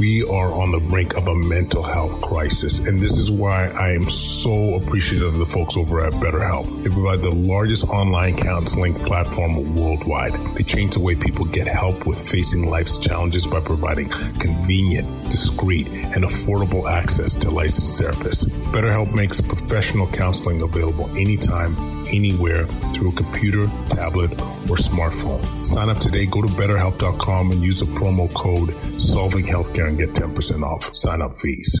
we are on the brink of a mental health crisis. And this is why I am so appreciative of the folks over at BetterHelp. They provide the largest online counseling platform worldwide. They change the way people get help with facing life's challenges by providing convenient, discreet, and affordable access to licensed therapists. BetterHelp makes professional counseling available anytime, anywhere through a computer, tablet, or smartphone. Sign up today. Go to betterhelp.com and use the promo code Solving Healthcare and get 10% off sign up fees.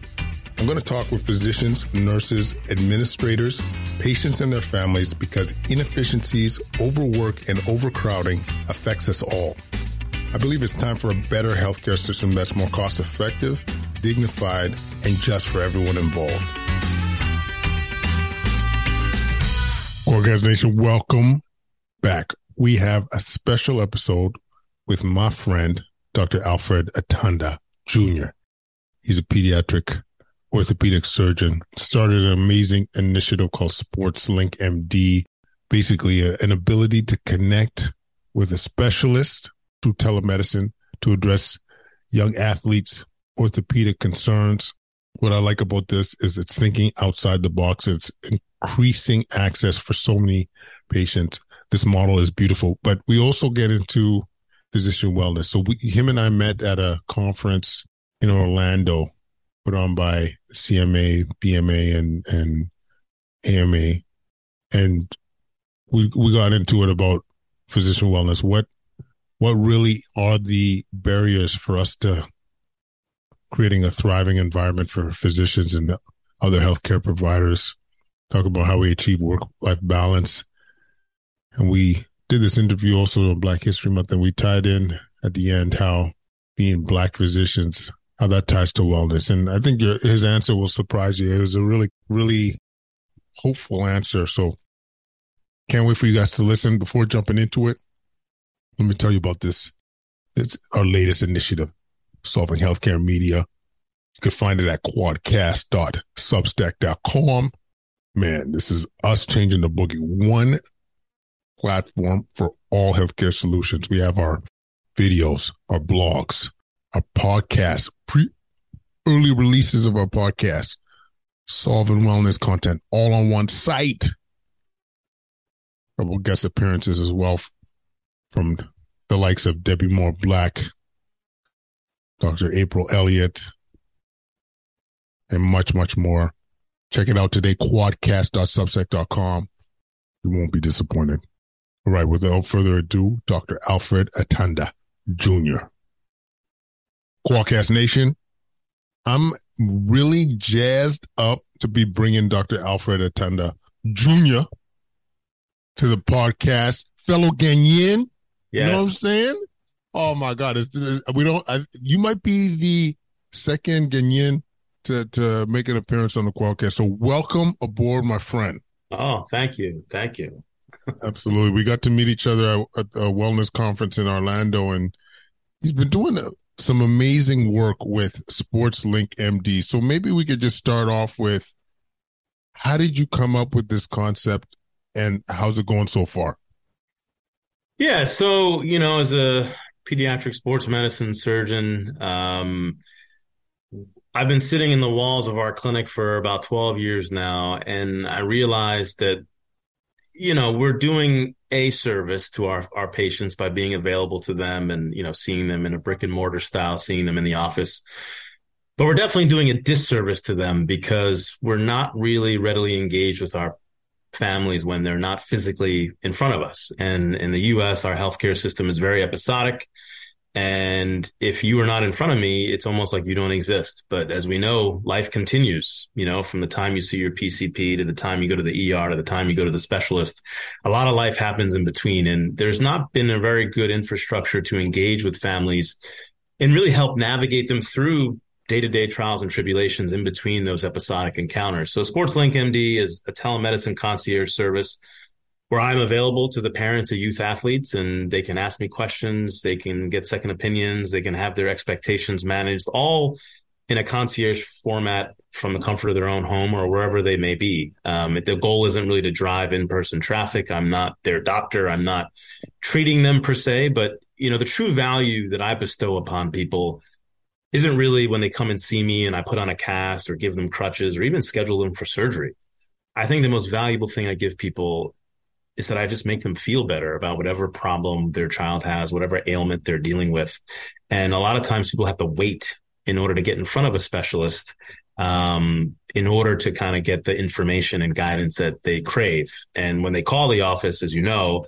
I'm going to talk with physicians, nurses, administrators, patients, and their families because inefficiencies, overwork, and overcrowding affects us all. I believe it's time for a better healthcare system that's more cost effective, dignified, and just for everyone involved. Kwadcast Nation, welcome back. We have a special episode with my friend, Dr. Alfred Atanda Jr. He's a pediatric orthopedic surgeon, started an amazing initiative called Sports Link MD, basically a, an ability to connect with a specialist through telemedicine to address young athletes' orthopedic concerns. What I like about this is it's thinking outside the box. It's increasing access for so many patients. This model is beautiful, but we also get into physician wellness. So we, him and I met at a conference in Orlando put on by CMA, BMA, and and AMA, and we we got into it about physician wellness. What what really are the barriers for us to creating a thriving environment for physicians and other healthcare providers? Talk about how we achieve work life balance, and we did this interview also on Black History Month, and we tied in at the end how being black physicians how that ties to wellness. And I think your, his answer will surprise you. It was a really, really hopeful answer. So can't wait for you guys to listen. Before jumping into it, let me tell you about this. It's our latest initiative, Solving Healthcare Media. You can find it at kwadcast.substack.com. Man, this is us changing the boogie. One platform for all healthcare solutions. We have our videos, our blogs, our podcast, pre early releases of our podcast, solving wellness content, all on one site. Couple guest appearances as well from the likes of Debbie Moore Black, Dr. April Elliott, and much, much more. Check it out today, kwadcast.substack.com. You won't be disappointed. All right, without further ado, Dr. Alfred Atanda Jr. Kwadcast Nation. I'm really jazzed up to be bringing Dr. Alfred Atanda Jr. to the podcast, fellow Ghanaian. Yes. You know what I'm saying? Oh my God! It's, it's, we don't. I, you might be the second Ghanaian to to make an appearance on the Kwadcast. So welcome aboard, my friend. Oh, thank you, thank you. Absolutely, we got to meet each other at a wellness conference in Orlando, and he's been doing some amazing work with Sports Link MD. So maybe we could just start off with how did you come up with this concept and how's it going so far? Yeah, so you know, as a pediatric sports medicine surgeon, um, I've been sitting in the walls of our clinic for about 12 years now, and I realized that you know, we're doing a service to our, our patients by being available to them and, you know, seeing them in a brick and mortar style, seeing them in the office. but we're definitely doing a disservice to them because we're not really readily engaged with our families when they're not physically in front of us. And in the US, our healthcare system is very episodic. And if you are not in front of me, it's almost like you don't exist. But as we know, life continues, you know, from the time you see your PCP to the time you go to the ER to the time you go to the specialist. A lot of life happens in between. And there's not been a very good infrastructure to engage with families and really help navigate them through day to day trials and tribulations in between those episodic encounters. So SportsLink MD is a telemedicine concierge service where I'm available to the parents of youth athletes and they can ask me questions. They can get second opinions. They can have their expectations managed all in a concierge format from the comfort of their own home or wherever they may be. Um, the goal isn't really to drive in-person traffic. I'm not their doctor. I'm not treating them per se, but you know, the true value that I bestow upon people isn't really when they come and see me and I put on a cast or give them crutches or even schedule them for surgery. I think the most valuable thing I give people is that I just make them feel better about whatever problem their child has, whatever ailment they're dealing with. And a lot of times people have to wait in order to get in front of a specialist, um, in order to kind of get the information and guidance that they crave. And when they call the office, as you know,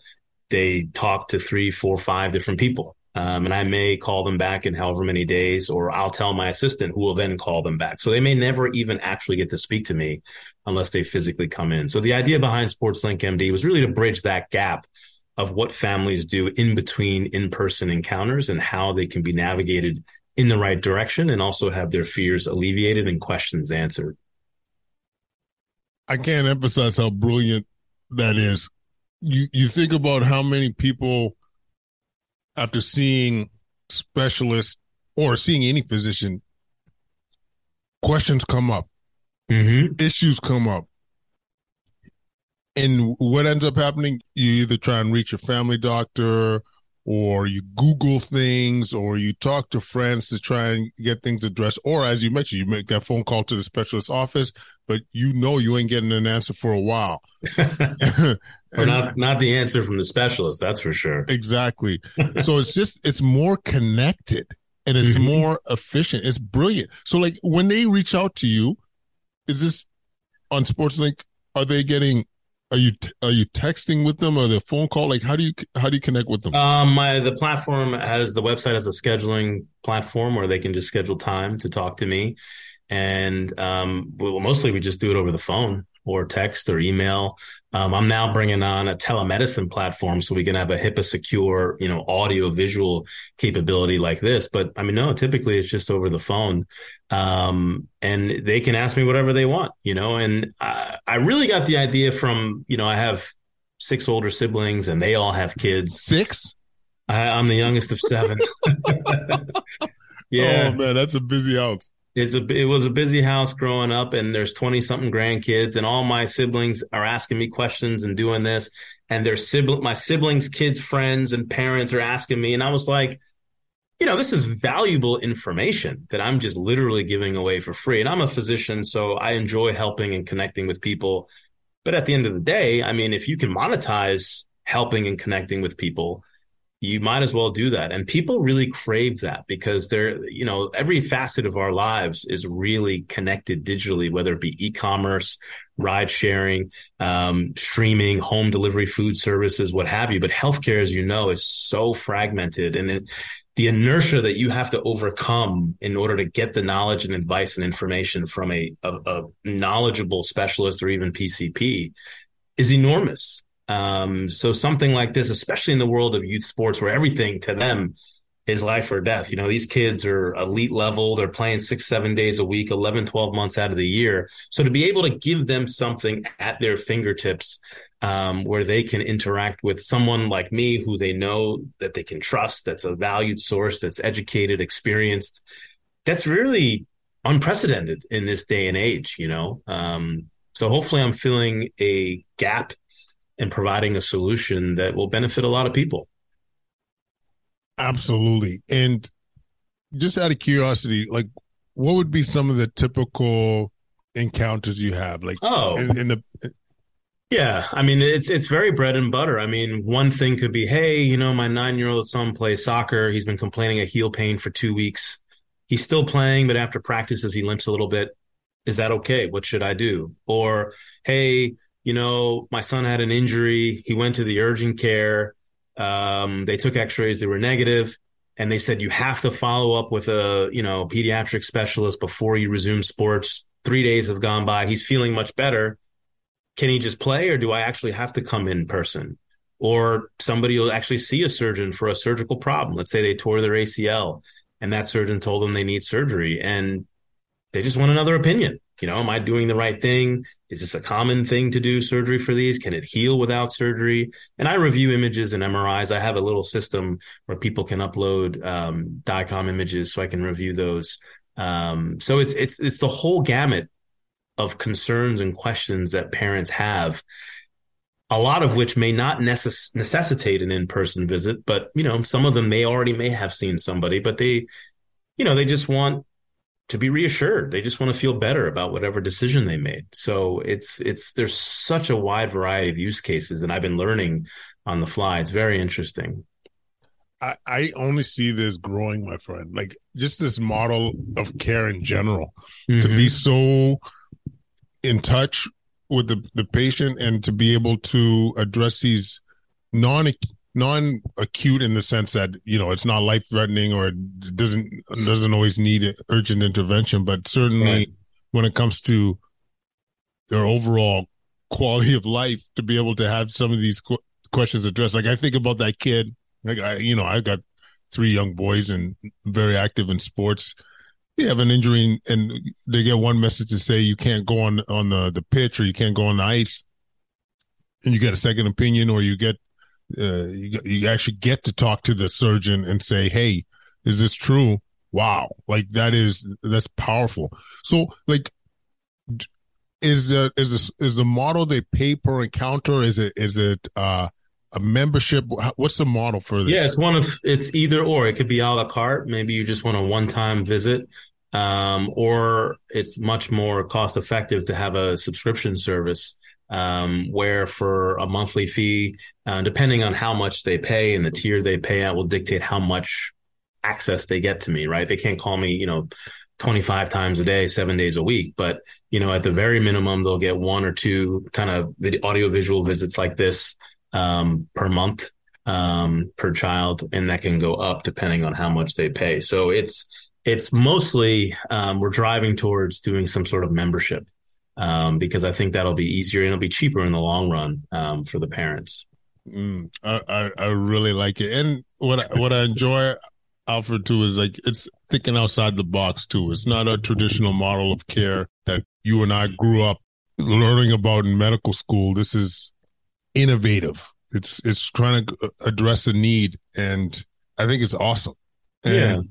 they talk to three, four, five different people. Um, and I may call them back in however many days, or I'll tell my assistant who will then call them back. So they may never even actually get to speak to me unless they physically come in. So the idea behind SportsLink MD was really to bridge that gap of what families do in between in-person encounters and how they can be navigated in the right direction and also have their fears alleviated and questions answered. I can't emphasize how brilliant that is. You you think about how many people after seeing specialists or seeing any physician, questions come up, mm-hmm. issues come up. And what ends up happening, you either try and reach a family doctor or you Google things or you talk to friends to try and get things addressed. Or as you mentioned, you make that phone call to the specialist office, but you know you ain't getting an answer for a while. or not not the answer from the specialist, that's for sure. Exactly. so it's just it's more connected and it's mm-hmm. more efficient. It's brilliant. So like when they reach out to you, is this on SportsLink? Are they getting are you are you texting with them or the phone call? Like how do you how do you connect with them? Um, my the platform has the website has a scheduling platform where they can just schedule time to talk to me, and um, well, mostly we just do it over the phone or text or email. Um, I'm now bringing on a telemedicine platform so we can have a HIPAA secure, you know, audio visual capability like this. But I mean, no, typically it's just over the phone. Um, and they can ask me whatever they want, you know, and I, I really got the idea from, you know, I have six older siblings and they all have kids. Six? I, I'm the youngest of seven. yeah. Oh man, that's a busy house it's a it was a busy house growing up and there's 20 something grandkids and all my siblings are asking me questions and doing this and their sibling my siblings kids friends and parents are asking me and I was like you know this is valuable information that I'm just literally giving away for free and I'm a physician so I enjoy helping and connecting with people. But at the end of the day I mean if you can monetize helping and connecting with people you might as well do that. And people really crave that because they're, you know, every facet of our lives is really connected digitally, whether it be e-commerce, ride sharing, um, streaming, home delivery, food services, what have you. But healthcare, as you know, is so fragmented and it, the inertia that you have to overcome in order to get the knowledge and advice and information from a, a, a knowledgeable specialist or even PCP is enormous. Um, so something like this, especially in the world of youth sports where everything to them is life or death. You know, these kids are elite level. They're playing six, seven days a week, 11, 12 months out of the year. So to be able to give them something at their fingertips, um, where they can interact with someone like me who they know that they can trust, that's a valued source, that's educated, experienced, that's really unprecedented in this day and age, you know? Um, so hopefully I'm filling a gap and providing a solution that will benefit a lot of people. Absolutely. And just out of curiosity, like what would be some of the typical encounters you have? Like oh in, in the yeah, I mean it's it's very bread and butter. I mean, one thing could be, hey, you know, my nine year old son plays soccer. He's been complaining of heel pain for two weeks he's still playing, but after practices, he limps a little bit. Is that okay? What should I do? Or, hey, you know, my son had an injury. He went to the urgent care. Um, they took x-rays. They were negative and they said you have to follow up with a, you know, pediatric specialist before you resume sports. Three days have gone by. He's feeling much better. Can he just play or do I actually have to come in person? Or somebody will actually see a surgeon for a surgical problem. Let's say they tore their ACL and that surgeon told them they need surgery and they just want another opinion. You know, am I doing the right thing? Is this a common thing to do surgery for these? Can it heal without surgery? And I review images and MRIs. I have a little system where people can upload um, DICOM images so I can review those. Um, so it's it's it's the whole gamut of concerns and questions that parents have. A lot of which may not necess- necessitate an in-person visit, but you know, some of them may already may have seen somebody, but they, you know, they just want to be reassured. They just want to feel better about whatever decision they made. So it's it's there's such a wide variety of use cases, and I've been learning on the fly. It's very interesting. I, I only see this growing, my friend. Like just this model of care in general, mm-hmm. to be so in touch with the, the patient and to be able to address these non non acute in the sense that you know it's not life threatening or it doesn't doesn't always need urgent intervention, but certainly right. when it comes to their overall quality of life, to be able to have some of these qu- questions addressed. Like I think about that kid. Like I, you know, I got three young boys and very active in sports. They have an injury and they get one message to say you can't go on on the the pitch or you can't go on the ice, and you get a second opinion or you get uh, you, you actually get to talk to the surgeon and say, "Hey, is this true?" Wow, like that is that's powerful. So, like, is the is this is the model they pay per encounter? Is it is it uh, a membership? What's the model for this? Yeah, it's one of it's either or. It could be a la carte. Maybe you just want a one time visit, um, or it's much more cost effective to have a subscription service um, where for a monthly fee, uh, depending on how much they pay and the tier they pay at will dictate how much access they get to me, right? They can't call me, you know, 25 times a day, seven days a week. But, you know, at the very minimum, they'll get one or two kind of audio visual visits like this um, per month um, per child. And that can go up depending on how much they pay. So it's, it's mostly um, we're driving towards doing some sort of membership um, because I think that'll be easier and it'll be cheaper in the long run um, for the parents. Mm, I, I, really like it, and what I, what I enjoy, Alfred, too, is like it's thinking outside the box too. It's not a traditional model of care that you and I grew up learning about in medical school. This is innovative. It's it's trying to address a need, and I think it's awesome. And yeah.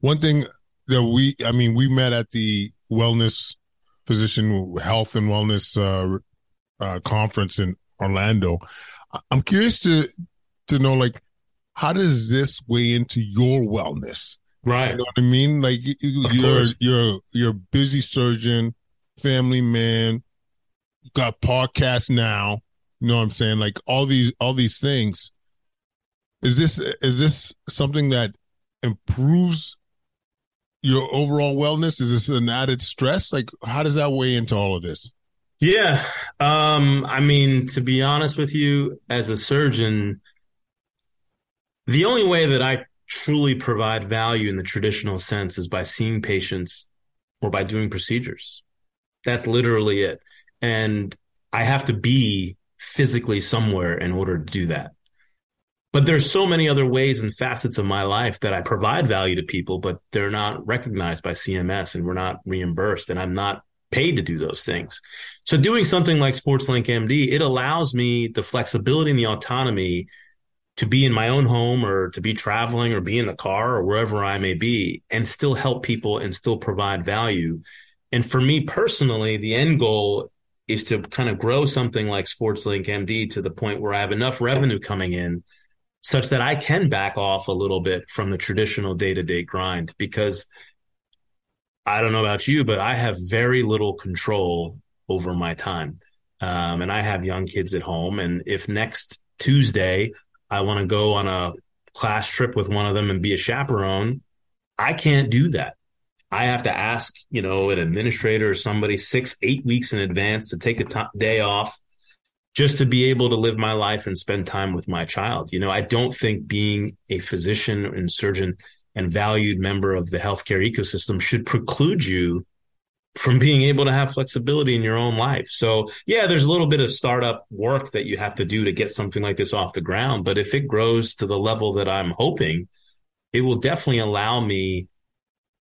One thing that we, I mean, we met at the wellness physician health and wellness uh, uh, conference in Orlando. I'm curious to to know like how does this weigh into your wellness? Right. You know what I mean? Like you're you're you're a busy surgeon, family man, got podcast now. You know what I'm saying? Like all these all these things. Is this is this something that improves your overall wellness? Is this an added stress? Like, how does that weigh into all of this? Yeah. Um, I mean, to be honest with you, as a surgeon, the only way that I truly provide value in the traditional sense is by seeing patients or by doing procedures. That's literally it. And I have to be physically somewhere in order to do that. But there's so many other ways and facets of my life that I provide value to people, but they're not recognized by CMS and we're not reimbursed and I'm not paid to do those things. So doing something like SportsLink MD, it allows me the flexibility and the autonomy to be in my own home or to be traveling or be in the car or wherever I may be and still help people and still provide value. And for me personally, the end goal is to kind of grow something like SportsLink MD to the point where I have enough revenue coming in such that I can back off a little bit from the traditional day to day grind because I don't know about you, but I have very little control over my time. Um, and I have young kids at home. And if next Tuesday I want to go on a class trip with one of them and be a chaperone, I can't do that. I have to ask, you know, an administrator or somebody six, eight weeks in advance to take a t- day off just to be able to live my life and spend time with my child. You know, I don't think being a physician and surgeon and valued member of the healthcare ecosystem should preclude you from being able to have flexibility in your own life. So yeah, there's a little bit of startup work that you have to do to get something like this off the ground. But if it grows to the level that I'm hoping, it will definitely allow me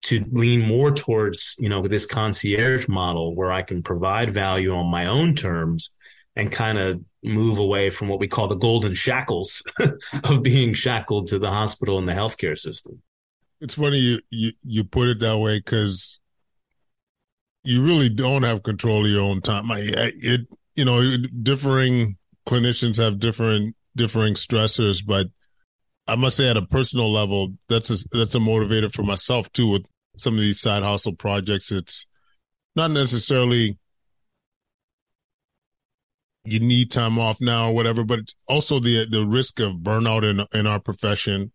to lean more towards, you know, this concierge model where I can provide value on my own terms and kind of move away from what we call the golden shackles of being shackled to the hospital and the healthcare system. It's funny you you, you put it that way because you really don't have control of your own time. I, it you know differing clinicians have different differing stressors, but I must say at a personal level, that's a, that's a motivator for myself too. With some of these side hustle projects, it's not necessarily you need time off now or whatever, but also the the risk of burnout in in our profession.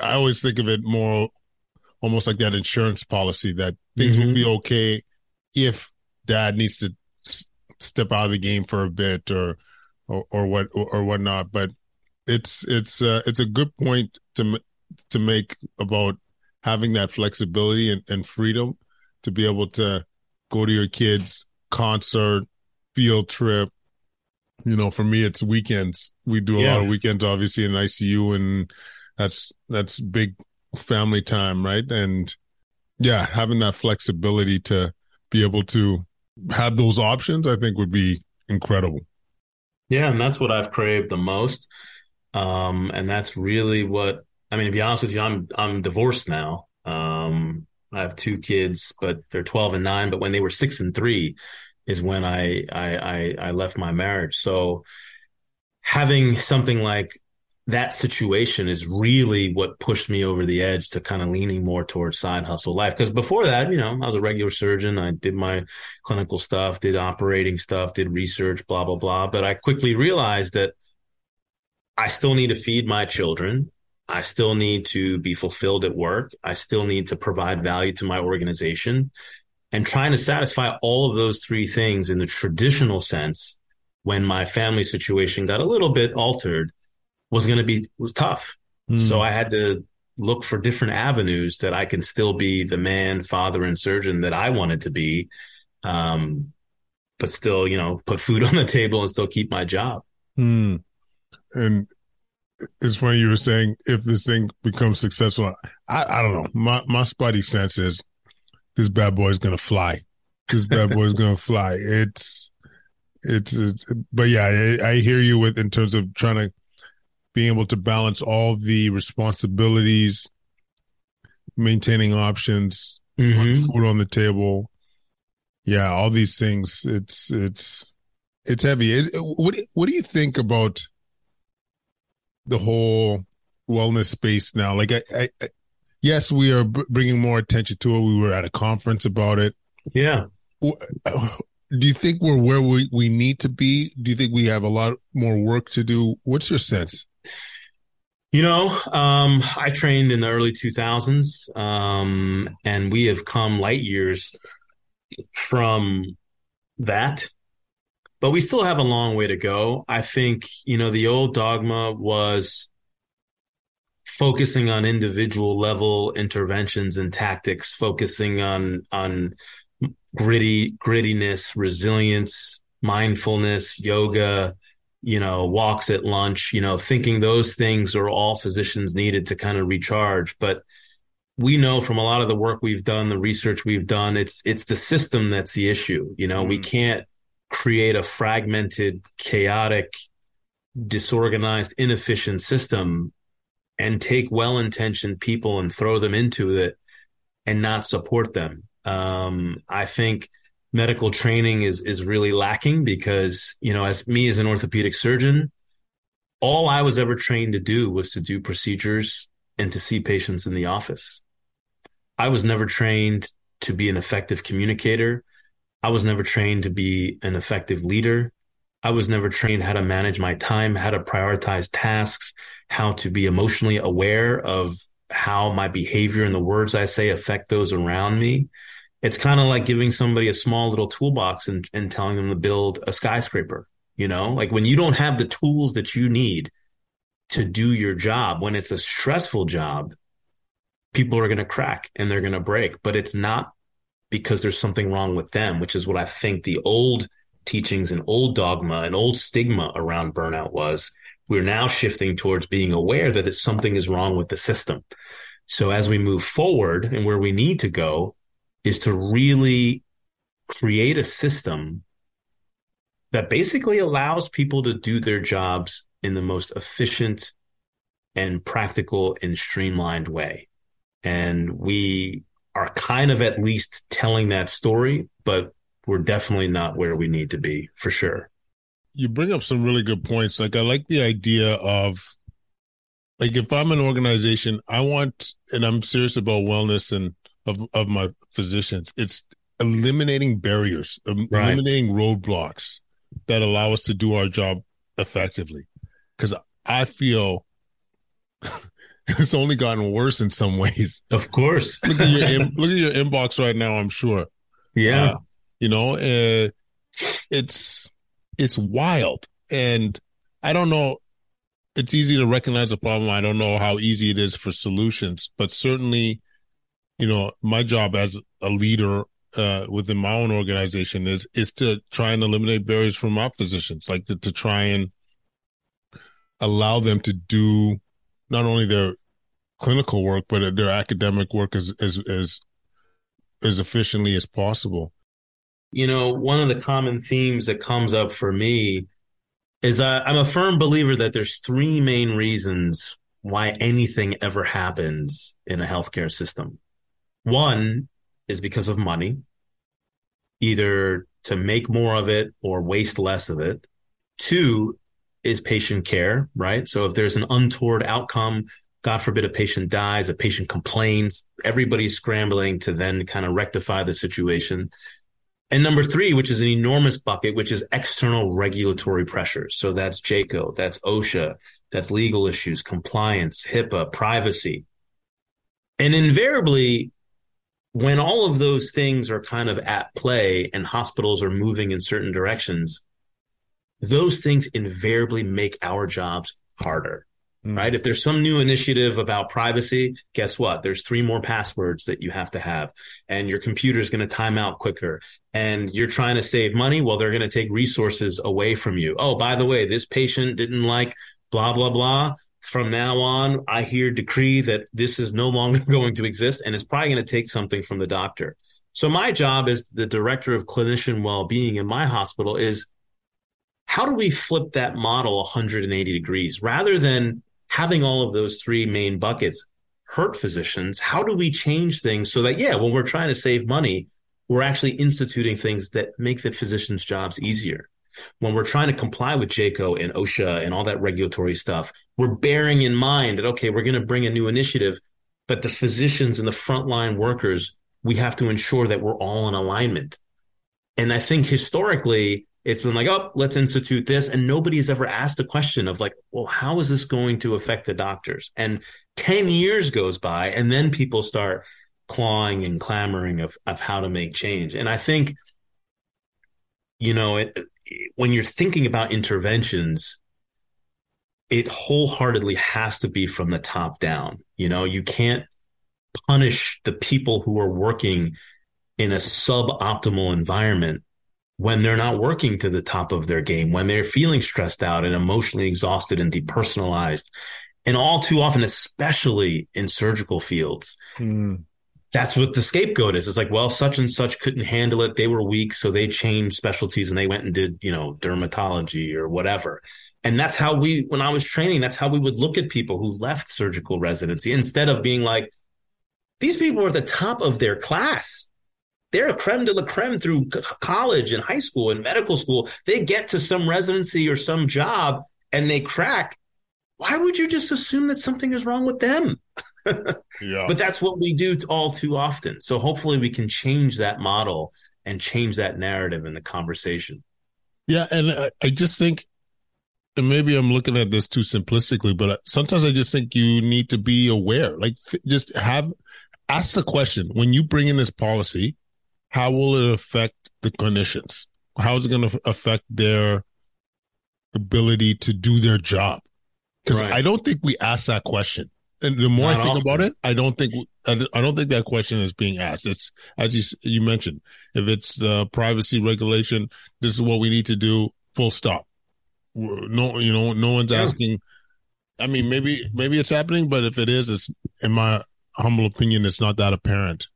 I always think of it more almost like that insurance policy that things mm-hmm. will be okay if dad needs to s- step out of the game for a bit or or, or what or, or whatnot. But it's it's uh, it's a good point to to make about having that flexibility and, and freedom to be able to go to your kids concert field trip you know, for me, it's weekends. We do a yeah. lot of weekends, obviously, in ICU, and that's that's big family time, right? And yeah, having that flexibility to be able to have those options, I think, would be incredible. Yeah, and that's what I've craved the most. Um, and that's really what I mean. To be honest with you, I'm I'm divorced now. Um, I have two kids, but they're 12 and nine. But when they were six and three, is when I, I, I, I left my marriage. So having something like that situation is really what pushed me over the edge to kind of leaning more towards side hustle life. Cause before that, you know, I was a regular surgeon. I did my clinical stuff, did operating stuff, did research, blah, blah, blah. But I quickly realized that I still need to feed my children. I still need to be fulfilled at work. I still need to provide value to my organization and trying to satisfy all of those three things in the traditional sense when my family situation got a little bit altered was going to be was tough. Mm. So I had to look for different avenues that I can still be the man, father, and surgeon that I wanted to be, um, but still, you know, put food on the table and still keep my job. Mm. And it's funny you were saying if this thing becomes successful. I, I don't know. My my spidey sense is this bad boy is gonna fly. This bad boy is gonna fly. It's, it's, it's, but yeah, I, I hear you with in terms of trying to being able to balance all the responsibilities, maintaining options, mm-hmm. food on the table. Yeah, all these things. It's it's it's heavy. It, what what do you think about the whole wellness space now? Like I, I yes, we are b- bringing more attention to it. We were at a conference about it. Yeah. Do you think we're where we, we need to be? Do you think we have a lot more work to do? What's your sense? You know, um, I trained in the early 2000s, um, and we have come light years from that, but we still have a long way to go. I think, you know, the old dogma was focusing on individual level interventions and tactics, focusing on on gritty grittiness, resilience, mindfulness, yoga, you know, walks at lunch, you know, thinking those things are all physicians needed to kind of recharge. But we know from a lot of the work we've done, the research we've done, it's it's the system that's the issue. You know, mm. we can't create a fragmented, chaotic, disorganized, inefficient system and take well intentioned people and throw them into it and not support them. Um, I think medical training is is really lacking because, you know, as me as an orthopedic surgeon, all I was ever trained to do was to do procedures and to see patients in the office. I was never trained to be an effective communicator. I was never trained to be an effective leader. I was never trained how to manage my time, how to prioritize tasks, how to be emotionally aware of how my behavior and the words I say affect those around me. It's kind of like giving somebody a small little toolbox and, and telling them to build a skyscraper. You know, like when you don't have the tools that you need to do your job, when it's a stressful job, people are going to crack and they're going to break, but it's not because there's something wrong with them, which is what I think the old teachings and old dogma and old stigma around burnout was. We're now shifting towards being aware that something is wrong with the system. So as we move forward and where we need to go is to really create a system that basically allows people to do their jobs in the most efficient and practical and streamlined way. And we are kind of at least telling that story, but we're definitely not where we need to be for sure. You bring up some really good points. Like I like the idea of like if I'm an organization, I want and I'm serious about wellness and of of my physicians, it's eliminating barriers, right. eliminating roadblocks that allow us to do our job effectively. Cuz I feel it's only gotten worse in some ways. Of course. look at your in, look at your inbox right now. I'm sure. Yeah. Uh, you know, uh, it's it's wild, and I don't know. It's easy to recognize a problem. I don't know how easy it is for solutions, but certainly, you know, my job as a leader uh, within my own organization is is to try and eliminate barriers from our physicians, like to, to try and allow them to do not only their clinical work, but their academic work as, as, as, as efficiently as possible. You know, one of the common themes that comes up for me is I'm a firm believer that there's three main reasons why anything ever happens in a healthcare system. One is because of money, either to make more of it or waste less of it. Two is patient care, right? So if there's an untoward outcome, God forbid a patient dies, a patient complains, everybody's scrambling to then kind of rectify the situation. And number three, which is an enormous bucket, which is external regulatory pressures. So that's JCAHO, that's OSHA, that's legal issues, compliance, HIPAA, privacy. And invariably, when all of those things are kind of at play and hospitals are moving in certain directions, those things invariably make our jobs harder. Mm. Right. If there's some new initiative about privacy, guess what? There's three more passwords that you have to have and your computer is going to time out quicker and you're trying to save money. Well, they're going to take resources away from you. Oh, by the way, this patient didn't like blah, blah, blah. From now on, I hear decree that this is no longer going to exist and it's probably going to take something from the doctor. So my job as the director of clinician well-being in my hospital is how do we flip that model 180 degrees rather than having all of those three main buckets hurt physicians? How do we change things so that, yeah, when we're trying to save money, we're actually instituting things that make the physician's jobs easier. When we're trying to comply with JCAHO and OSHA and all that regulatory stuff, we're bearing in mind that, okay, we're going to bring a new initiative, but the physicians and the frontline workers, we have to ensure that we're all in alignment. And I think historically, it's been like, oh, let's institute this. And nobody's ever asked the question of like, well, how is this going to affect the doctors? And 10 years goes by and then people start clawing and clamoring of, of how to make change. And I think, you know, it, when you're thinking about interventions, it wholeheartedly has to be from the top down. You know, you can't punish the people who are working in a suboptimal environment when they're not working to the top of their game, when they're feeling stressed out and emotionally exhausted and depersonalized. And all too often, especially in surgical fields, mm. that's what the scapegoat is. It's like, well, such and such couldn't handle it. They were weak. So they changed specialties and they went and did, you know, dermatology or whatever. And that's how we, when I was training, that's how we would look at people who left surgical residency instead of being like, these people are at the top of their class they're a creme de la creme through college and high school and medical school. They get to some residency or some job and they crack. Why would you just assume that something is wrong with them? yeah. But that's what we do all too often. So hopefully we can change that model and change that narrative in the conversation. Yeah. And I, I just think and maybe I'm looking at this too simplistically, but uh, sometimes I just think you need to be aware. Like, just have ask the question when you bring in this policy, how will it affect the clinicians? How is it going to affect their ability to do their job? Because right. I don't think we ask that question. And the more Not I think often. about it, I don't think I don't think that question is being asked. It's as you you mentioned, if it's the privacy regulation, this is what we need to do. Full stop. No, you know, no one's yeah. asking. I mean, maybe maybe it's happening, but if it is, it's in my humble opinion, it's not that apparent.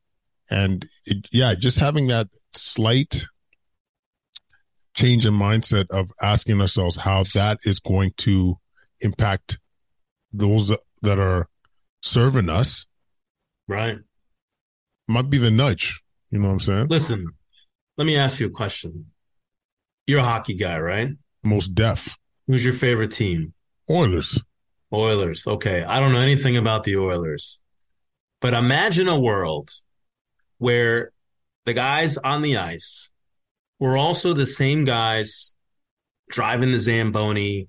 And it, yeah, just having that slight change in mindset of asking ourselves how that is going to impact those that are serving us. Right. Might be the nudge. You know what I'm saying? Listen, let me ask you a question. You're a hockey guy, right? Most deaf. Who's your favorite team? Oilers. Oilers. Okay. I don't know anything about the Oilers, but imagine a world where the guys on the ice were also the same guys driving the Zamboni,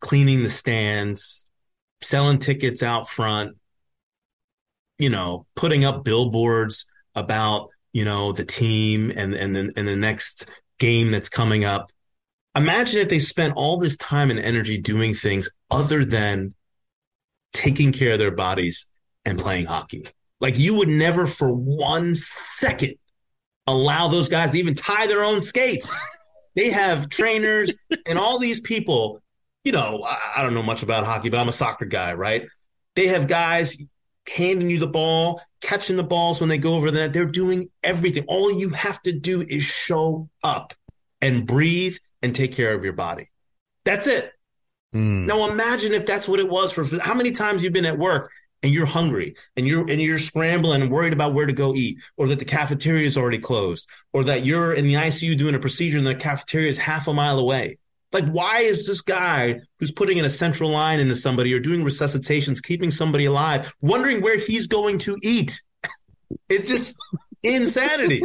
cleaning the stands, selling tickets out front, you know, putting up billboards about, you know, the team and, and then, and the next game that's coming up. Imagine if they spent all this time and energy doing things other than taking care of their bodies and playing hockey. Like you would never for one second allow those guys to even tie their own skates. They have trainers and all these people you know, I, don't know much about hockey, but I'm a soccer guy, right? They have guys handing you the ball, catching the balls when they go over that. They're doing everything. All you have to do is show up and breathe and take care of your body. That's it. Mm. Now imagine if that's what it was for how many times you've been at work and you're hungry and you're and you're scrambling and worried about where to go eat or that the cafeteria is already closed or that you're in the ICU doing a procedure and the cafeteria is half a mile away. Like, why is this guy who's putting in a central line into somebody or doing resuscitations, keeping somebody alive, wondering where he's going to eat? It's just insanity.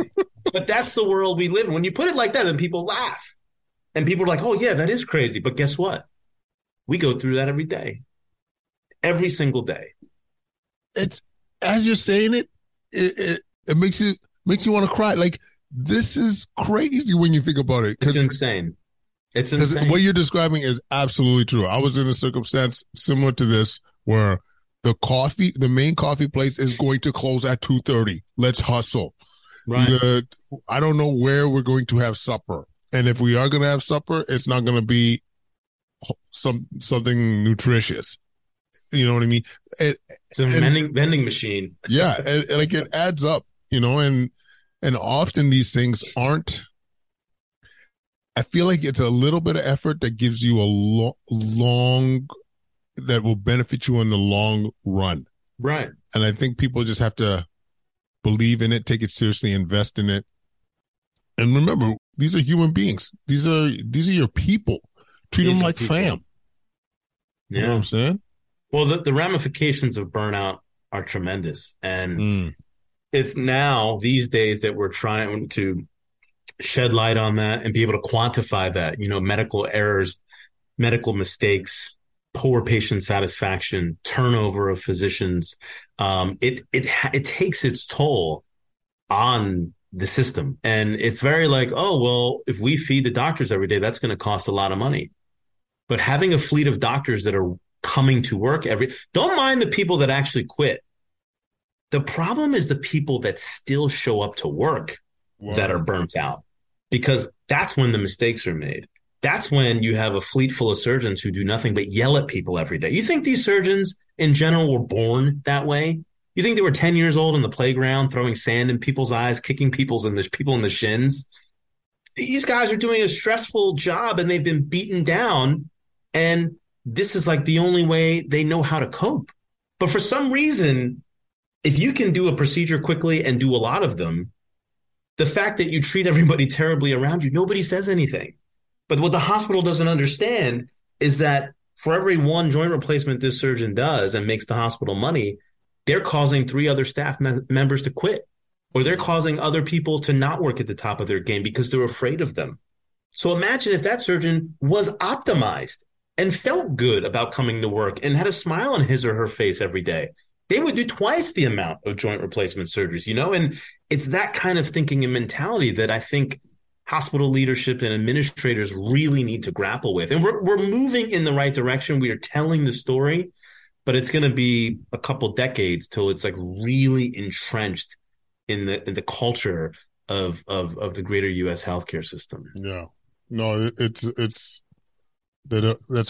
But that's the world we live in. When you put it like that, then people laugh. And people are like, oh, yeah, that is crazy. But guess what? We go through that every day, every single day. It's as you're saying it, it, it, it makes you makes you want to cry. Like this is crazy when you think about it. It's insane it's insane. What you're describing is absolutely true. I was in a circumstance similar to this where the coffee, the main coffee place is going to close at 2.30. Let's hustle. Right. The, I don't know where we're going to have supper. And if we are going to have supper, it's not going to be some something nutritious. You know what I mean? It, it's a vending vending machine. yeah, and, and like it adds up, you know, and and often these things aren't I feel like it's a little bit of effort that gives you a lo- long that will benefit you in the long run. Right. And I think people just have to believe in it, take it seriously, invest in it. And remember, these are human beings. These are these are your people. Treat these them like people. fam. Yeah. You know what I'm saying? Well, the, the ramifications of burnout are tremendous. And mm. it's now these days that we're trying to shed light on that and be able to quantify that, you know, medical errors, medical mistakes, poor patient satisfaction, turnover of physicians. Um, it, it, it takes its toll on the system. And it's very like, oh, well, if we feed the doctors every day, that's going to cost a lot of money. But having a fleet of doctors that are coming to work every, don't mind the people that actually quit. The problem is the people that still show up to work that are burnt out because that's when the mistakes are made. That's when you have a fleet full of surgeons who do nothing but yell at people every day. You think these surgeons in general were born that way? You think they were 10 years old in the playground throwing sand in people's eyes, kicking people's in the people in the shins? These guys are doing a stressful job and they've been beaten down and this is like the only way they know how to cope. But for some reason, if you can do a procedure quickly and do a lot of them, the fact that you treat everybody terribly around you, nobody says anything. But what the hospital doesn't understand is that for every one joint replacement this surgeon does and makes the hospital money, they're causing three other staff me- members to quit, or they're causing other people to not work at the top of their game because they're afraid of them. So imagine if that surgeon was optimized and felt good about coming to work and had a smile on his or her face every day. They would do twice the amount of joint replacement surgeries, you know, and it's that kind of thinking and mentality that I think hospital leadership and administrators really need to grapple with. And we're, we're moving in the right direction. We are telling the story, but it's going to be a couple decades till it's like really entrenched in the, in the culture of, of, of the greater U.S. healthcare system. Yeah. No, it's, it's, that, that's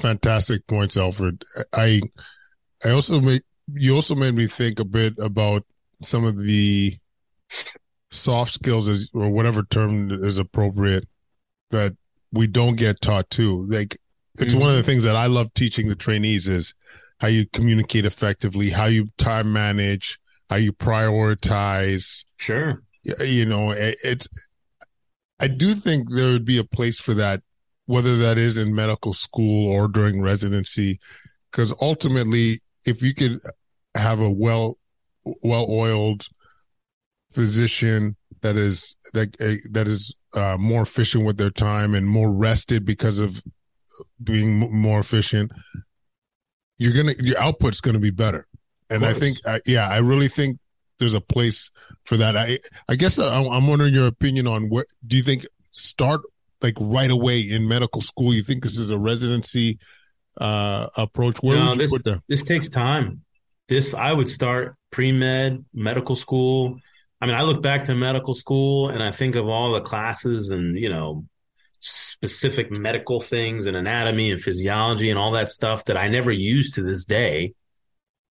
fantastic points, Alfred. I, I also made, you also made me think a bit about some of the soft skills is, or whatever term is appropriate that we don't get taught too. Like it's mm-hmm. one of the things that I love teaching the trainees is how you communicate effectively, how you time manage, how you prioritize. Sure. You know, it, it's, I do think there would be a place for that, whether that is in medical school or during residency, because ultimately, if you could have a well, well oiled physician that is that that is uh, more efficient with their time and more rested because of being more efficient, you're gonna your output's gonna be better. And I think, yeah, I really think there's a place for that. I I guess uh, I'm wondering your opinion on what do you think start like right away in medical school? You think this is a residency uh, approach? Where no, this, This takes time. This I would start pre med, medical school I mean, I look back to medical school and I think of all the classes and, you know, specific medical things and anatomy and physiology and all that stuff that I never use to this day.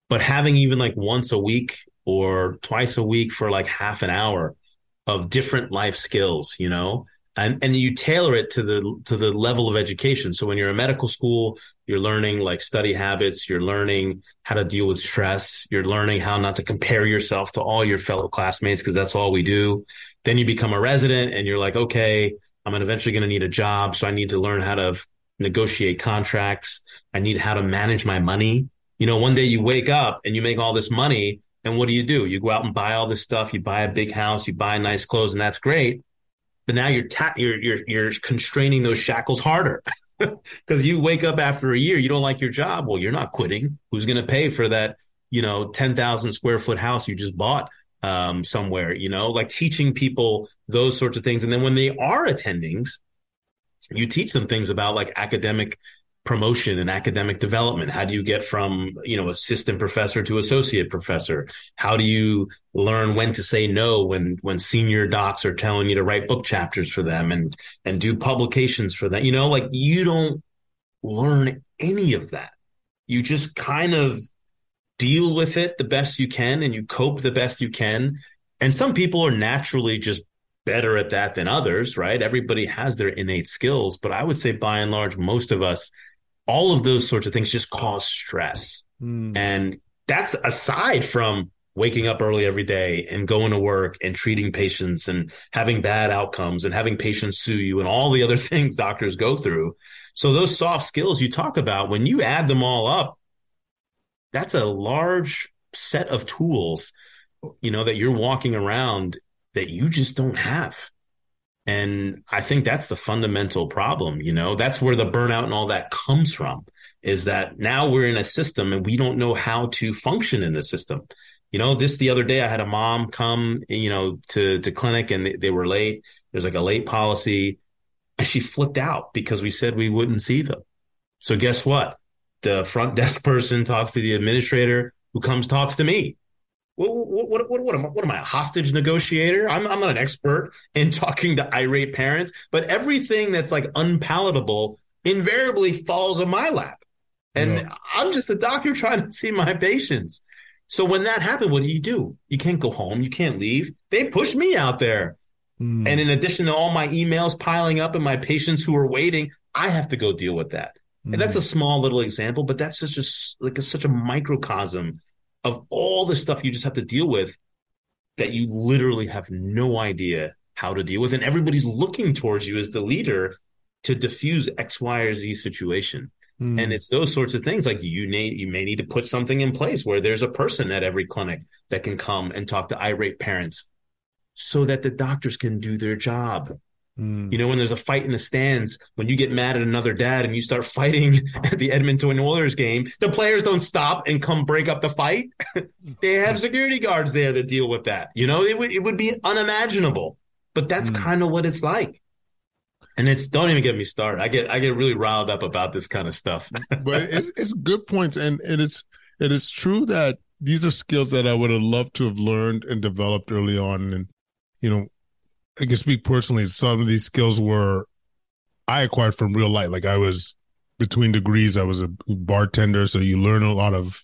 But having even like once a week or twice a week for like half an hour of different life skills, you know, and and you tailor it to the to the level of education. So when you're in medical school, you're learning like study habits, you're learning how to deal with stress, you're learning how not to compare yourself to all your fellow classmates because that's all we do. Then you become a resident and you're like, okay, I'm eventually going to need a job, so I need to learn how to negotiate contracts. I need how to manage my money. You know, one day you wake up and you make all this money and what do you do? You go out and buy all this stuff, you buy a big house, you buy nice clothes and that's great but now you're ta- you're you're you're constraining those shackles harder because you wake up after a year, you don't like your job. Well, you're not quitting. Who's going to pay for that? You know, ten thousand square foot house you just bought um, somewhere. You know, like teaching people those sorts of things, and then when they are attendings, you teach them things about like academic promotion and academic development? How do you get from, you know, assistant professor to associate professor? How do you learn when to say no when, when senior docs are telling you to write book chapters for them and, and do publications for them? You know, like you don't learn any of that. You just kind of deal with it the best you can and you cope the best you can. And some people are naturally just better at that than others, right? Everybody has their innate skills, but I would say by and large, most of us all of those sorts of things just cause stress. Mm. And that's aside from waking up early every day and going to work and treating patients and having bad outcomes and having patients sue you and all the other things doctors go through. So those soft skills you talk about, when you add them all up, that's a large set of tools, you know, that you're walking around that you just don't have. And I think that's the fundamental problem. You know, that's where the burnout and all that comes from is that now we're in a system and we don't know how to function in the system. You know, this the other day I had a mom come, you know, to, to clinic and they, they were late. There's like a late policy and she flipped out because we said we wouldn't see them. So guess what? The front desk person talks to the administrator who comes talks to me. What, what, what, what, am I, what am I, a hostage negotiator? I'm, I'm not an expert in talking to irate parents, but everything that's like unpalatable invariably falls on my lap. And yeah. I'm just a doctor trying to see my patients. So when that happened, what do you do? You can't go home. You can't leave. They push me out there. Mm. And in addition to all my emails piling up and my patients who are waiting, I have to go deal with that. Mm. And that's hmm. a small little example, but that's just, just like a, such a microcosm of all the stuff you just have to deal with that you literally have no idea how to deal with. And everybody's looking towards you as the leader to diffuse X, Y, or Z situation. Mm. And it's those sorts of things like you need, you may need to put something in place where there's a person at every clinic that can come and talk to irate parents so that the doctors can do their job. Mm. You know, when there's a fight in the stands, when you get mad at another dad and you start fighting at the Edmonton Oilers game, the players don't stop and come break up the fight. they have security guards there that deal with that. You know, it would it would be unimaginable. But that's mm. kind of what it's like. And it's don't even get me started. I get I get really riled up about this kind of stuff. but it's, it's good points, and and it's it is true that these are skills that I would have loved to have learned and developed early on. And you know, I can speak personally. Some of these skills were I acquired from real life. Like I was between degrees, I was a bartender, so you learn a lot of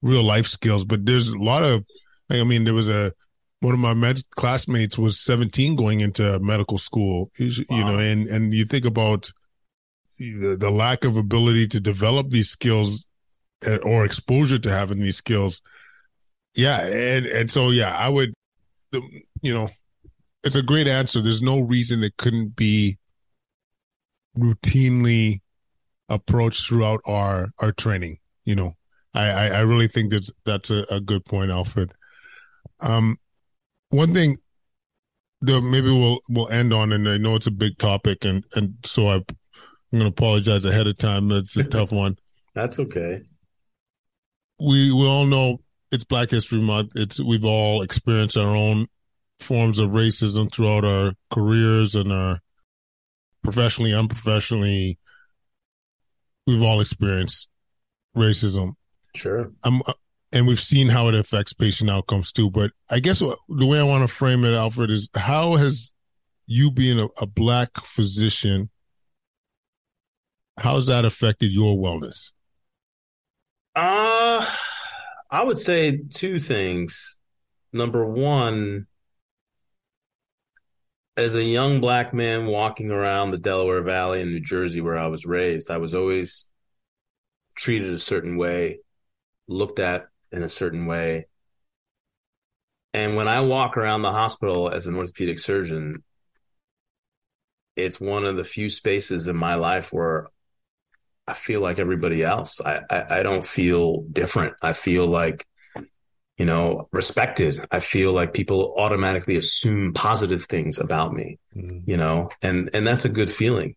real life skills. But there's a lot of, like, I mean, there was a one of my med- classmates was 17 going into medical school. You, wow. know, and and you think about the, the lack of ability to develop these skills eh, or exposure to having these skills. Yeah, and and so yeah, I would, you know, it's a great answer. There's no reason it couldn't be routinely approached throughout our our training. You know, I I, I really think that's that's a, a, good point, Alfred. Um, one thing that maybe we'll we'll end on, and I know it's a big topic, and and so I I'm going to apologize ahead of time. That's a tough one. that's okay. We we all know it's Black History Month. It's we've all experienced our own forms of racism throughout our careers and our professionally, unprofessionally. We've all experienced racism. Sure. I'm, and we've seen how it affects patient outcomes too. But I guess the way I want to frame it, Alfred, is how has you being a, a black physician, how has that affected your wellness? Uh, I would say two things. Number one, as a young black man walking around the Delaware Valley in New Jersey, where I was raised, I was always treated a certain way, looked at in a certain way. And when I walk around the hospital as an orthopedic surgeon, it's one of the few spaces in my life where I feel like everybody else. I, I, I don't feel different. I feel like you know, respected. I feel like people automatically assume positive things about me, mm. you know, and, and that's a good feeling.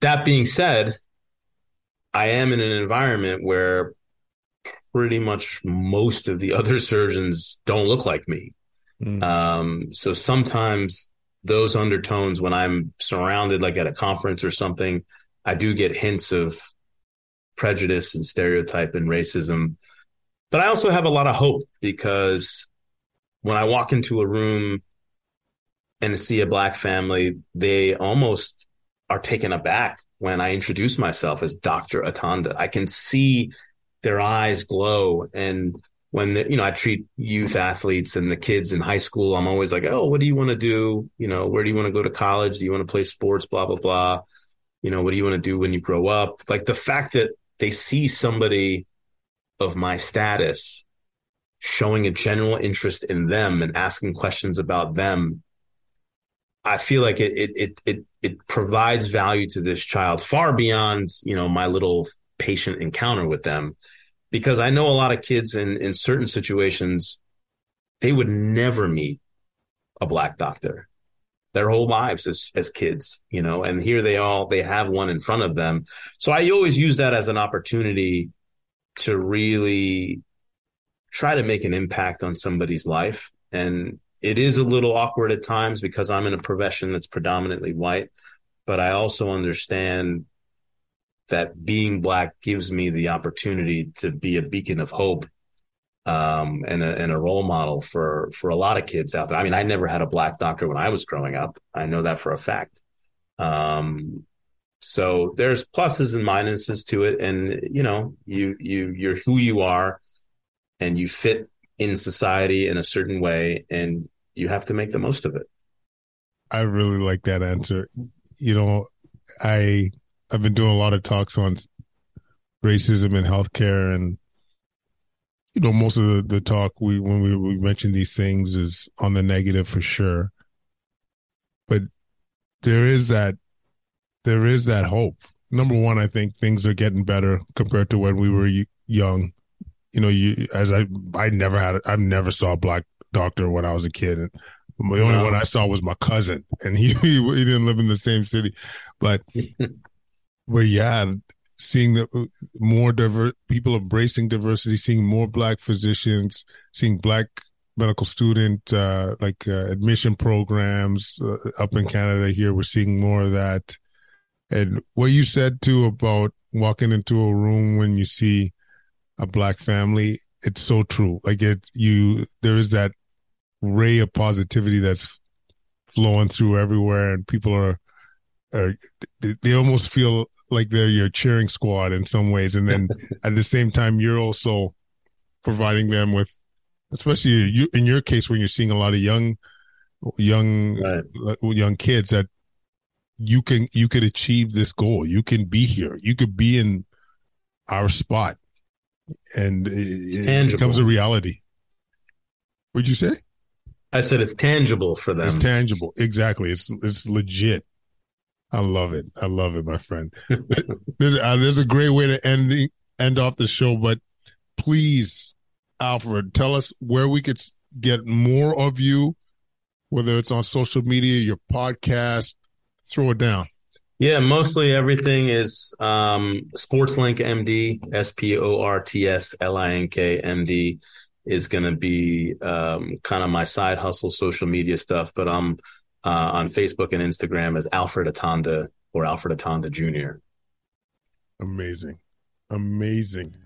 That being said, I am in an environment where pretty much most of the other surgeons don't look like me. Mm. Um, so sometimes those undertones, when I'm surrounded, like at a conference or something, I do get hints of prejudice and stereotype and racism but I also have a lot of hope because when I walk into a room and see a black family, they almost are taken aback when I introduce myself as Dr. Atanda. I can see their eyes glow. And when, the, you know, I treat youth athletes and the kids in high school, I'm always like, Oh, what do you want to do? You know, where do you want to go to college? Do you want to play sports? Blah, blah, blah. You know, what do you want to do when you grow up? Like the fact that they see somebody of my status, showing a general interest in them and asking questions about them, I feel like it, it, it, it, it provides value to this child far beyond, you know, my little patient encounter with them. Because I know a lot of kids in, in certain situations, they would never meet a black doctor their whole lives as, as kids, you know, and here they all, they have one in front of them. So I always use that as an opportunity to really try to make an impact on somebody's life. And it is a little awkward at times because I'm in a profession that's predominantly white, but I also understand that being black gives me the opportunity to be a beacon of hope um, and, a, and a role model for for a lot of kids out there. I mean, I never had a black doctor when I was growing up. I know that for a fact. Um, so there's pluses and minuses to it, and you know, you you you're who you are, and you fit in society in a certain way, and you have to make the most of it. I really like that answer. You know, I I've been doing a lot of talks on racism in healthcare, and you know, most of the, the talk we when we, we mention these things is on the negative for sure. But there is that there is that hope. Number one, I think things are getting better compared to when we were young. You know, you as I I never had I never saw a black doctor when I was a kid, and The only no. one I saw was my cousin, and he he didn't live in the same city, but but yeah, seeing the more diverse people embracing diversity, seeing more black physicians, seeing black medical student uh, like uh, admission programs uh, up in Canada. Here, we're seeing more of that. And what you said too about walking into a room when you see a black family, it's so true. Like it, you there is that ray of positivity that's flowing through everywhere, and people are are they almost feel like they're your cheering squad in some ways, and then at the same time, you're also providing them with, especially you in your case when you're seeing a lot of young, young, right. young kids that you can you could achieve this goal. You can be here. You could be in our spot, and it, it becomes a reality. What'd you say? I said it's tangible for them. It's tangible. Exactly. It's it's legit. I love it. I love it, my friend. there's, uh, there's a great way to end the, end off the show, but please, Alfred, tell us where we could get more of you, whether it's on social media, your podcast. Throw it down. Yeah, mostly everything is um, SportsLink MD, S P O R T S L I N K M D is going to be um, kind of my side hustle social media stuff, but I'm uh, on Facebook and Instagram as Alfred Atanda or Alfred Atanda Jr. Amazing. Amazing.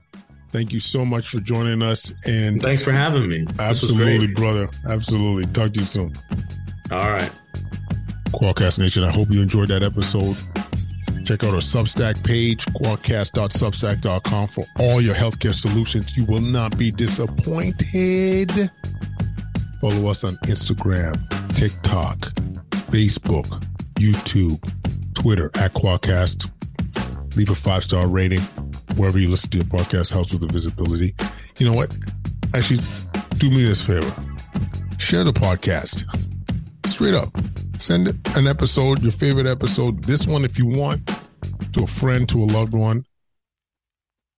Thank you so much for joining us. And thanks for having me. Absolutely, brother. Absolutely. Talk to you soon. All right. Kwadcast Nation, I hope you enjoyed that episode. Check out our Substack page, kwadcast.substack.com for all your healthcare solutions. You will not be disappointed. Follow us on Instagram, TikTok, Facebook, YouTube, Twitter at Kwadcast. Leave a five star rating wherever you listen to your podcast helps with the visibility. You know what? Actually, do me this favor share the podcast straight up. Send an episode, your favorite episode, this one if you want, to a friend, to a loved one.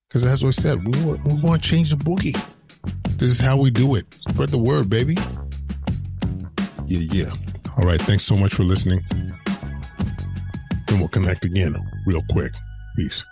Because as I said, we want, we want to change the boogie. This is how we do it. Spread the word, baby. Yeah, yeah. All right. Thanks so much for listening. And we'll connect again real quick. Peace.